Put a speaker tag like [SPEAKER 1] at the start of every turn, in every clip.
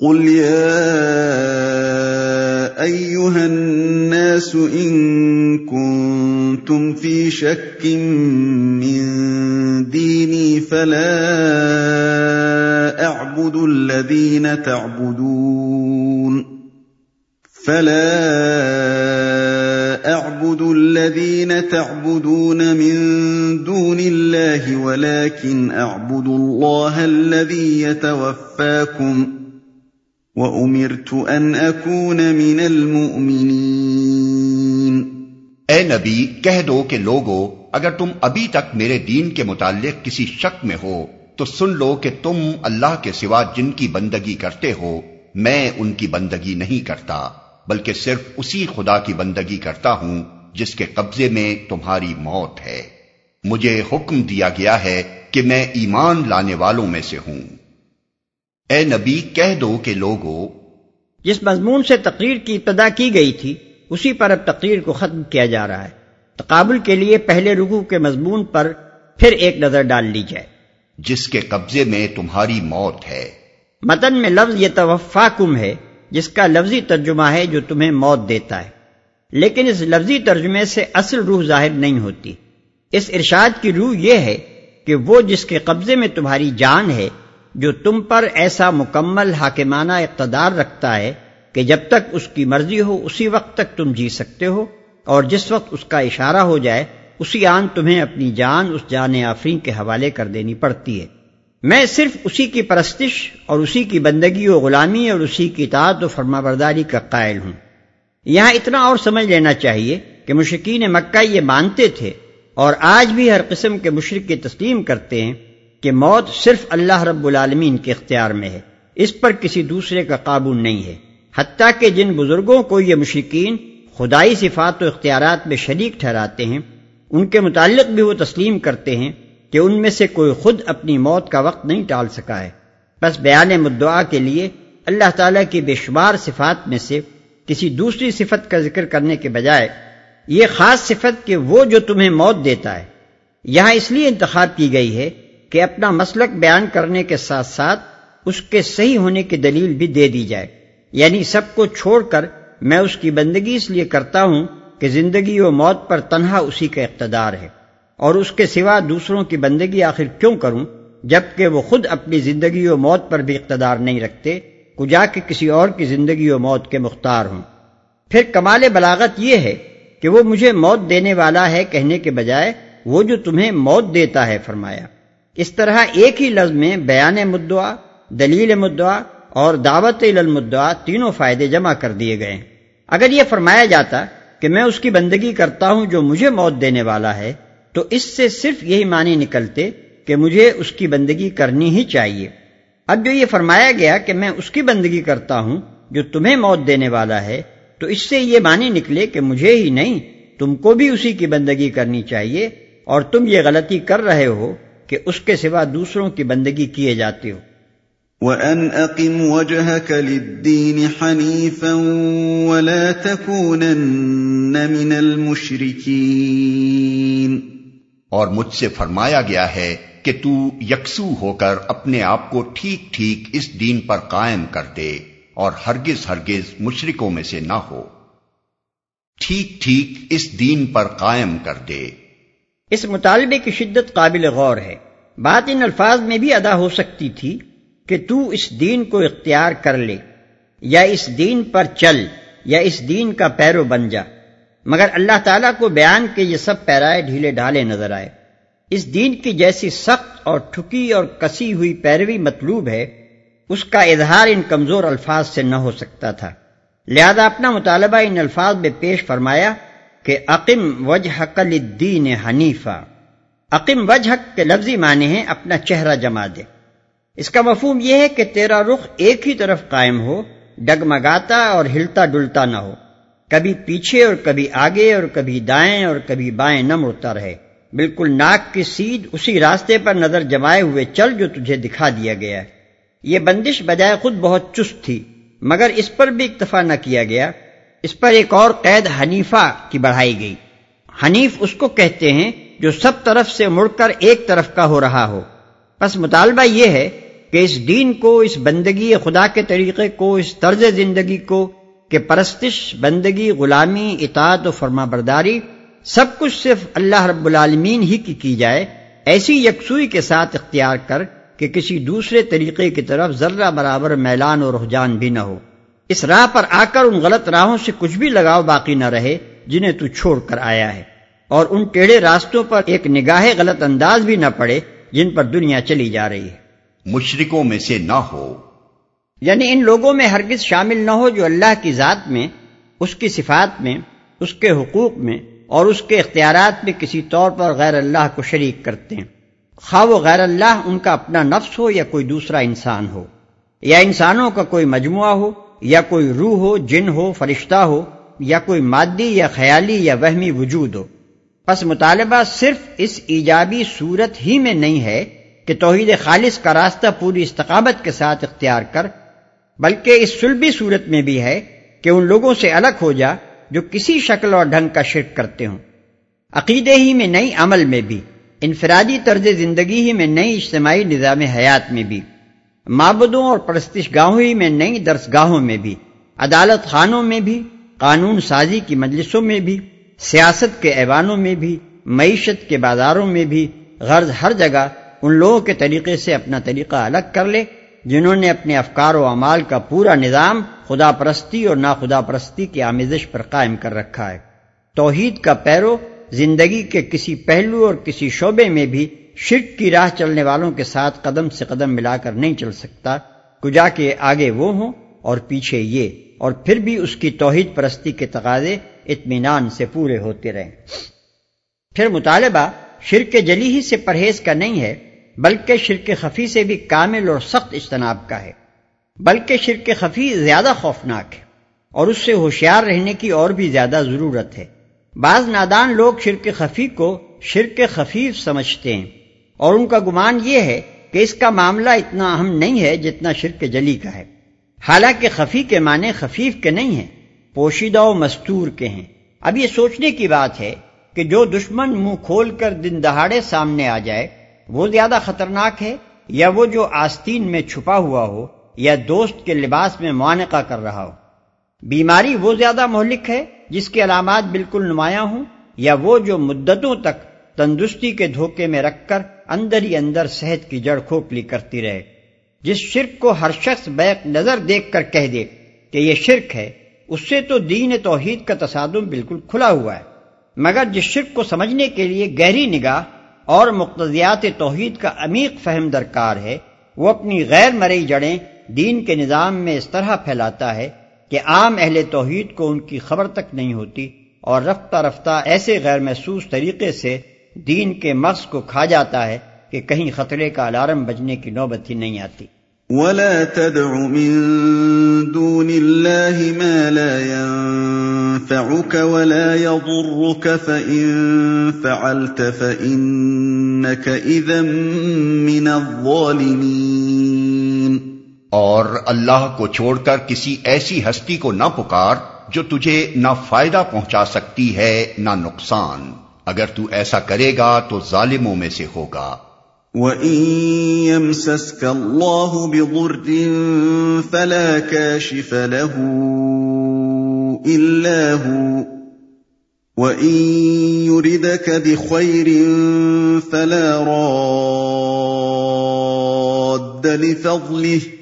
[SPEAKER 1] قل يا ايها الناس ان كنتم في شك من ديني فلا اعبد الذين تعبدون فلا اعبد الذين تعبدون من دون الله ولكن اعبد الله الذي يتوفاكم وَأُمِرْتُ أَنْ أَكُونَ مِنَ الْمُؤْمِنِينَ.
[SPEAKER 2] اے نبی، کہہ دو کہ لوگو، اگر تم ابھی تک میرے دین کے متعلق کسی شک میں ہو، تو سن لو کہ تم اللہ کے سوا جن کی بندگی کرتے ہو، میں ان کی بندگی نہیں کرتا، بلکہ صرف اسی خدا کی بندگی کرتا ہوں، جس کے قبضے میں تمہاری موت ہے۔ مجھے حکم دیا گیا ہے کہ میں ایمان لانے والوں میں سے ہوں۔ اے نبی کہہ دو کہ لوگو
[SPEAKER 3] جس مضمون سے تقریر کی ابتدا کی گئی تھی اسی پر اب تقریر کو ختم کیا جا رہا ہے۔ تقابل کے لیے پہلے رکو کے مضمون پر پھر ایک نظر ڈال لی جائے
[SPEAKER 2] جس کے قبضے میں تمہاری موت ہے۔
[SPEAKER 3] متن میں لفظ یہ توفا کم ہے جس کا لفظی ترجمہ ہے جو تمہیں موت دیتا ہے۔ لیکن اس لفظی ترجمے سے اصل روح ظاہر نہیں ہوتی۔ اس ارشاد کی روح یہ ہے کہ وہ جس کے قبضے میں تمہاری جان ہے جو تم پر ایسا مکمل حاکمانہ اقتدار رکھتا ہے کہ جب تک اس کی مرضی ہو، اسی وقت تک تم جی سکتے ہو، اور جس وقت اس کا اشارہ ہو جائے، اسی آن تمہیں اپنی جان اس جان آفرین کے حوالے کر دینی پڑتی ہے۔ میں صرف اسی کی پرستش اور اسی کی بندگی و غلامی اور اسی کی اطاعت و فرما برداری کا قائل ہوں۔ یہاں اتنا اور سمجھ لینا چاہیے کہ مشکین مکہ یہ مانتے تھے اور آج بھی ہر قسم کے مشرق کی تسلیم کرتے ہیں۔ کہ موت صرف اللہ رب العالمین کے اختیار میں ہے، اس پر کسی دوسرے کا قابو نہیں ہے۔ حتیٰ کہ جن بزرگوں کو یہ مشکین خدائی صفات و اختیارات میں شریک ٹھہراتے ہیں، ان کے متعلق بھی وہ تسلیم کرتے ہیں کہ ان میں سے کوئی خود اپنی موت کا وقت نہیں ٹال سکا ہے۔ بس بیان مدعا کے لیے اللہ تعالیٰ کی بے شمار صفات میں سے کسی دوسری صفت کا ذکر کرنے کے بجائے یہ خاص صفت کہ وہ جو تمہیں موت دیتا ہے، یہاں اس لیے انتخاب کی گئی ہے کہ اپنا مسلک بیان کرنے کے ساتھ ساتھ اس کے صحیح ہونے کی دلیل بھی دے دی جائے۔ یعنی سب کو چھوڑ کر میں اس کی بندگی اس لیے کرتا ہوں کہ زندگی و موت پر تنہا اسی کا اقتدار ہے۔ اور اس کے سوا دوسروں کی بندگی آخر کیوں کروں؟ جبکہ وہ خود اپنی زندگی و موت پر بھی اقتدار نہیں رکھتے، کجا کے کسی اور کی زندگی و موت کے مختار ہوں۔ پھر کمال بلاغت یہ ہے کہ وہ مجھے موت دینے والا ہے کہنے کے بجائے وہ جو تمہیں موت دیتا ہے، فرمایا۔ اس طرح ایک ہی لفظ میں بیان مدعا، دلیل مدعا اور دعوت المدعا تینوں فائدے جمع کر دیے گئے اگر یہ فرمایا جاتا کہ میں اس کی بندگی کرتا ہوں جو مجھے موت دینے والا ہے، تو اس سے صرف یہی معنی نکلتے کہ مجھے اس کی بندگی کرنی ہی چاہیے۔ اب جو یہ فرمایا گیا کہ میں اس کی بندگی کرتا ہوں جو تمہیں موت دینے والا ہے، تو اس سے یہ معنی نکلے کہ مجھے ہی نہیں، تم کو بھی اسی کی بندگی کرنی چاہیے اور تم یہ غلطی کر رہے ہو کہ اس کے سوا دوسروں کی بندگی کیے جاتے ہو۔
[SPEAKER 1] وَأَنْ أَقِمْ وَجْهَكَ لِلدِّينِ حَنِيفًا وَلَا تَكُونَنَّ مِنَ الْمُشْرِكِينَ۔
[SPEAKER 2] اور مجھ سے فرمایا گیا ہے کہ تو یکسو ہو کر اپنے آپ کو ٹھیک ٹھیک اس دین پر قائم کر دے اور ہرگز ہرگز مشرکوں میں سے نہ ہو۔ ٹھیک ٹھیک اس دین پر قائم کر دے۔
[SPEAKER 3] اس مطالبے کی شدت قابل غور ہے۔ بات ان الفاظ میں بھی ادا ہو سکتی تھی کہ تو اس دین کو اختیار کر لے، یا اس دین پر چل، یا اس دین کا پیرو بن جا۔ مگر اللہ تعالیٰ کو بیان کے یہ سب پیرائے ڈھیلے ڈھالے نظر آئے۔ اس دین کی جیسی سخت اور ٹھکی اور کسی ہوئی پیروی مطلوب ہے، اس کا اظہار ان کمزور الفاظ سے نہ ہو سکتا تھا۔ لہذا اپنا مطالبہ ان الفاظ میں پیش فرمایا کہ عقیم وجہ الدین حنیفہ۔ عقیم وجہ کے لفظی معنی ہیں اپنا چہرہ جما دے۔ اس کا مفہوم یہ ہے کہ تیرا رخ ایک ہی طرف قائم ہو، ڈگمگاتا اور ہلتا ڈلتا نہ ہو۔ کبھی پیچھے اور کبھی آگے اور کبھی دائیں اور کبھی بائیں نہ مڑتا رہے۔ بالکل ناک کی سیدھ اسی راستے پر نظر جمائے ہوئے چل جو تجھے دکھا دیا گیا۔ ہے یہ بندش بجائے خود بہت چست تھی، مگر اس پر بھی اکتفا نہ کیا گیا۔ اس پر ایک اور قید حنیفہ کی بڑھائی گئی۔ حنیف اس کو کہتے ہیں جو سب طرف سے مڑ کر ایک طرف کا ہو رہا ہو۔ بس مطالبہ یہ ہے کہ اس دین کو، اس بندگی خدا کے طریقے کو، اس طرز زندگی کو کہ پرستش، بندگی، غلامی، اطاعت و فرما برداری سب کچھ صرف اللہ رب العالمین ہی کی کی جائے، ایسی یکسوئی کے ساتھ اختیار کر کہ کسی دوسرے طریقے کی طرف ذرہ برابر میلان اور رحجان بھی نہ ہو۔ اس راہ پر آ کر ان غلط راہوں سے کچھ بھی لگاؤ باقی نہ رہے جنہیں تو چھوڑ کر آیا ہے۔ اور ان ٹیڑھے راستوں پر ایک نگاہ غلط انداز بھی نہ پڑے جن پر دنیا چلی جا رہی ہے۔
[SPEAKER 2] مشرکوں میں سے نہ ہو۔
[SPEAKER 3] یعنی ان لوگوں میں ہرگز شامل نہ ہو جو اللہ کی ذات میں اس کی صفات میں اس کے حقوق میں اور اس کے اختیارات میں کسی طور پر غیر اللہ کو شریک کرتے ہیں۔ خواہ و غیر اللہ ان کا اپنا نفس ہو یا کوئی دوسرا انسان ہو یا انسانوں کا کوئی مجموعہ ہو یا کوئی روح ہو، جن ہو، فرشتہ ہو، یا کوئی مادی یا خیالی یا وہمی وجود ہو۔ پس مطالبہ صرف اس ایجابی صورت ہی میں نہیں ہے کہ توحید خالص کا راستہ پوری استقامت کے ساتھ اختیار کر، بلکہ اس سلبی صورت میں بھی ہے کہ ان لوگوں سے الگ ہو جا جو کسی شکل اور ڈھنگ کا شرک کرتے ہوں۔ عقیدے ہی میں نئی عمل میں بھی، انفرادی طرز زندگی ہی میں نئی اجتماعی نظام حیات میں بھی۔ معبدوں اور پرستش گاہوں ہی میں نئی درس گاہوں میں بھی، عدالت خانوں میں بھی، قانون سازی کی مجلسوں میں بھی، سیاست کے ایوانوں میں بھی، معیشت کے بازاروں میں بھی، غرض ہر جگہ ان لوگوں کے طریقے سے اپنا طریقہ الگ کر لے، جنہوں نے اپنے افکار و اعمال کا پورا نظام خدا پرستی اور نا خدا پرستی کی آمیزش پر قائم کر رکھا ہے۔ توحید کا پیرو زندگی کے کسی پہلو اور کسی شعبے میں بھی شرک کی راہ چلنے والوں کے ساتھ قدم سے قدم ملا کر نہیں چل سکتا، کجا کے آگے وہ ہوں اور پیچھے یہ، اور پھر بھی اس کی توحید پرستی کے تقاضے اطمینان سے پورے ہوتے رہیں۔ پھر مطالبہ شرک جلی ہی سے پرہیز کا نہیں ہے، بلکہ شرک خفی سے بھی کامل اور سخت اجتناب کا ہے۔ بلکہ شرک خفی زیادہ خوفناک ہے، اور اس سے ہوشیار رہنے کی اور بھی زیادہ ضرورت ہے۔ بعض نادان لوگ شرک خفی کو شرک خفیف سمجھتے ہیں۔ اور ان کا گمان یہ ہے کہ اس کا معاملہ اتنا اہم نہیں ہے جتنا شرک جلی کا ہے۔ حالانکہ خفی کے معنی خفیف کے نہیں ہیں، پوشیدہ و مستور کے ہیں۔ اب یہ سوچنے کی بات ہے کہ جو دشمن منہ کھول کر دن دہاڑے سامنے آ جائے، وہ زیادہ خطرناک ہے یا وہ جو آستین میں چھپا ہوا ہو یا دوست کے لباس میں معانقہ کر رہا ہو۔ بیماری وہ زیادہ مہلک ہے جس کی علامات بالکل نمایاں ہوں یا وہ جو مدتوں تک تندرستی کے دھوکے میں رکھ کر اندر ہی اندر صحت کی جڑ کھوپلی کرتی رہے۔ جس شرک کو ہر شخص بیک نظر دیکھ کر کہہ دے کہ یہ شرک ہے، اس سے تو دین توحید کا تصادم بالکل کھلا ہوا ہے۔ مگر جس شرک کو سمجھنے کے لیے گہری نگاہ اور مقتضیات توحید کا عمیق فہم درکار ہے، وہ اپنی غیر مرئی جڑیں دین کے نظام میں اس طرح پھیلاتا ہے کہ عام اہل توحید کو ان کی خبر تک نہیں ہوتی اور رفتہ رفتہ ایسے غیر محسوس طریقے سے دین کے مغز کو کھا جاتا ہے کہ کہیں خطرے کا الارم بجنے کی نوبت ہی نہیں آتی۔
[SPEAKER 1] ولا تدع من دون الله ما لا ينفعك ولا يضرك فإن فعلت فإنك إذا من الظالمين۔
[SPEAKER 2] اور اللہ کو چھوڑ کر کسی ایسی ہستی کو نہ پکار جو تجھے نہ فائدہ پہنچا سکتی ہے نہ نقصان۔ اگر تو ایسا کرے گا تو ظالموں میں سے ہوگا۔
[SPEAKER 1] وَإِن يَمْسَسْكَ اللَّهُ بِضُرٍّ فَلَا كَاشِفَ لَهُ إِلَّا هُوَ وَإِن يُرِدْكَ بِخَيْرٍ فَلَا رَادَّ لِفَضْلِهِ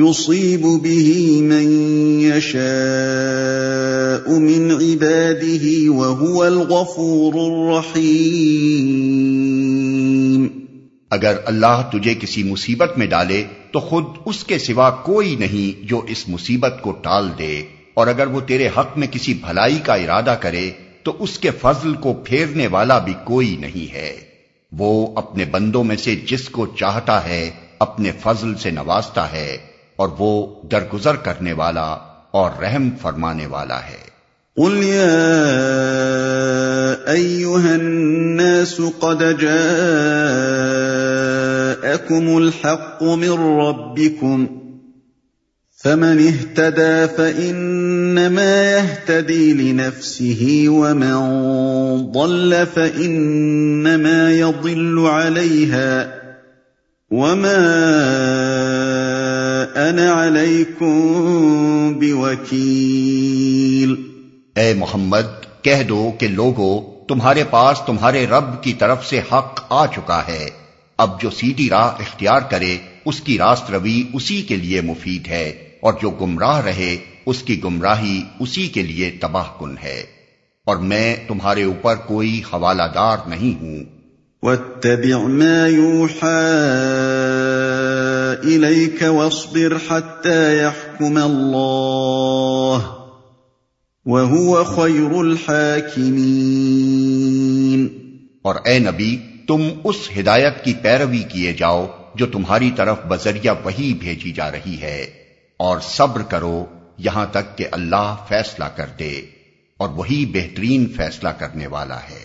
[SPEAKER 1] يُصِيبُ بِهِ مَن يَشَاءُ مِنْ عِبَادِهِ وَهُوَ الْغَفُورُ الرَّحِيمُ
[SPEAKER 2] اگر اللہ تجھے کسی مصیبت میں ڈالے تو خود اس کے سوا کوئی نہیں جو اس مصیبت کو ٹال دے۔ اور اگر وہ تیرے حق میں کسی بھلائی کا ارادہ کرے تو اس کے فضل کو پھیرنے والا بھی کوئی نہیں ہے۔ وہ اپنے بندوں میں سے جس کو چاہتا ہے اپنے فضل سے نوازتا ہے۔ اور وہ درگزر کرنے والا اور رحم فرمانے والا ہے۔
[SPEAKER 1] قل يا أيها الناس قد جاءكم الحق من ربكم فمن اهتدى فإنما يهتدي لنفسه ومن ضل فإنما يضل عليها وما انا عليكم بوكيل
[SPEAKER 2] اے محمد کہہ دو کہ لوگو تمہارے پاس تمہارے رب کی طرف سے حق آ چکا ہے۔ اب جو سیدھی راہ اختیار کرے اس کی راست روی اسی کے لیے مفید ہے اور جو گمراہ رہے اس کی گمراہی اسی کے لیے تباہ کن ہے۔ اور میں تمہارے اوپر کوئی حوالہ دار نہیں ہوں۔
[SPEAKER 1] واتبع ما يوحى إليك واصبر حتى يحكم الله وهو خير الحاكمين.
[SPEAKER 2] اور اے نبی، تم اس ہدایت کی پیروی کیے جاؤ جو تمہاری طرف بذریعہ وہی بھیجی جا رہی ہے، اور صبر کرو یہاں تک کہ اللہ فیصلہ کر دے، اور وہی بہترین فیصلہ کرنے والا ہے۔